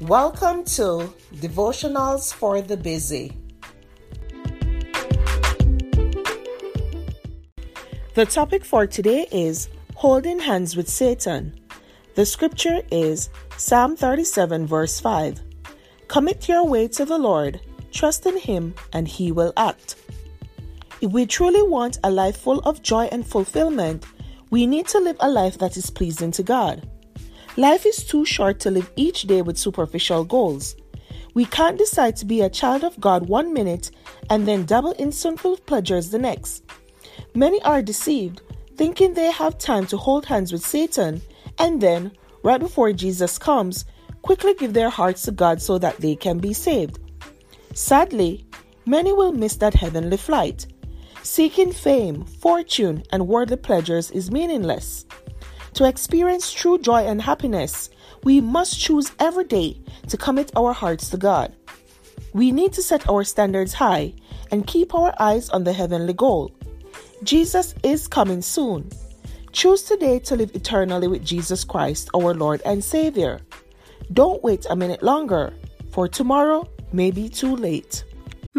Welcome to Devotionals for the Busy. The topic for today is Holding Hands with Satan. The scripture is Psalm 37, verse 5. Commit your way to the Lord, trust in Him, and He will act. If we truly want a life full of joy and fulfillment, we need to live a life that is pleasing to God. Life is too short to live each day with superficial goals. We can't decide to be a child of God one minute and then dabble in sinful pleasures the next. Many are deceived, thinking they have time to hold hands with Satan, and then, right before Jesus comes, quickly give their hearts to God so that they can be saved. Sadly, many will miss that heavenly flight. Seeking fame, fortune, and worldly pleasures is meaningless. To experience true joy and happiness, we must choose every day to commit our hearts to God. We need to set our standards high and keep our eyes on the heavenly goal. Jesus is coming soon. Choose today to live eternally with Jesus Christ, our Lord and Savior. Don't wait a minute longer, for tomorrow may be too late.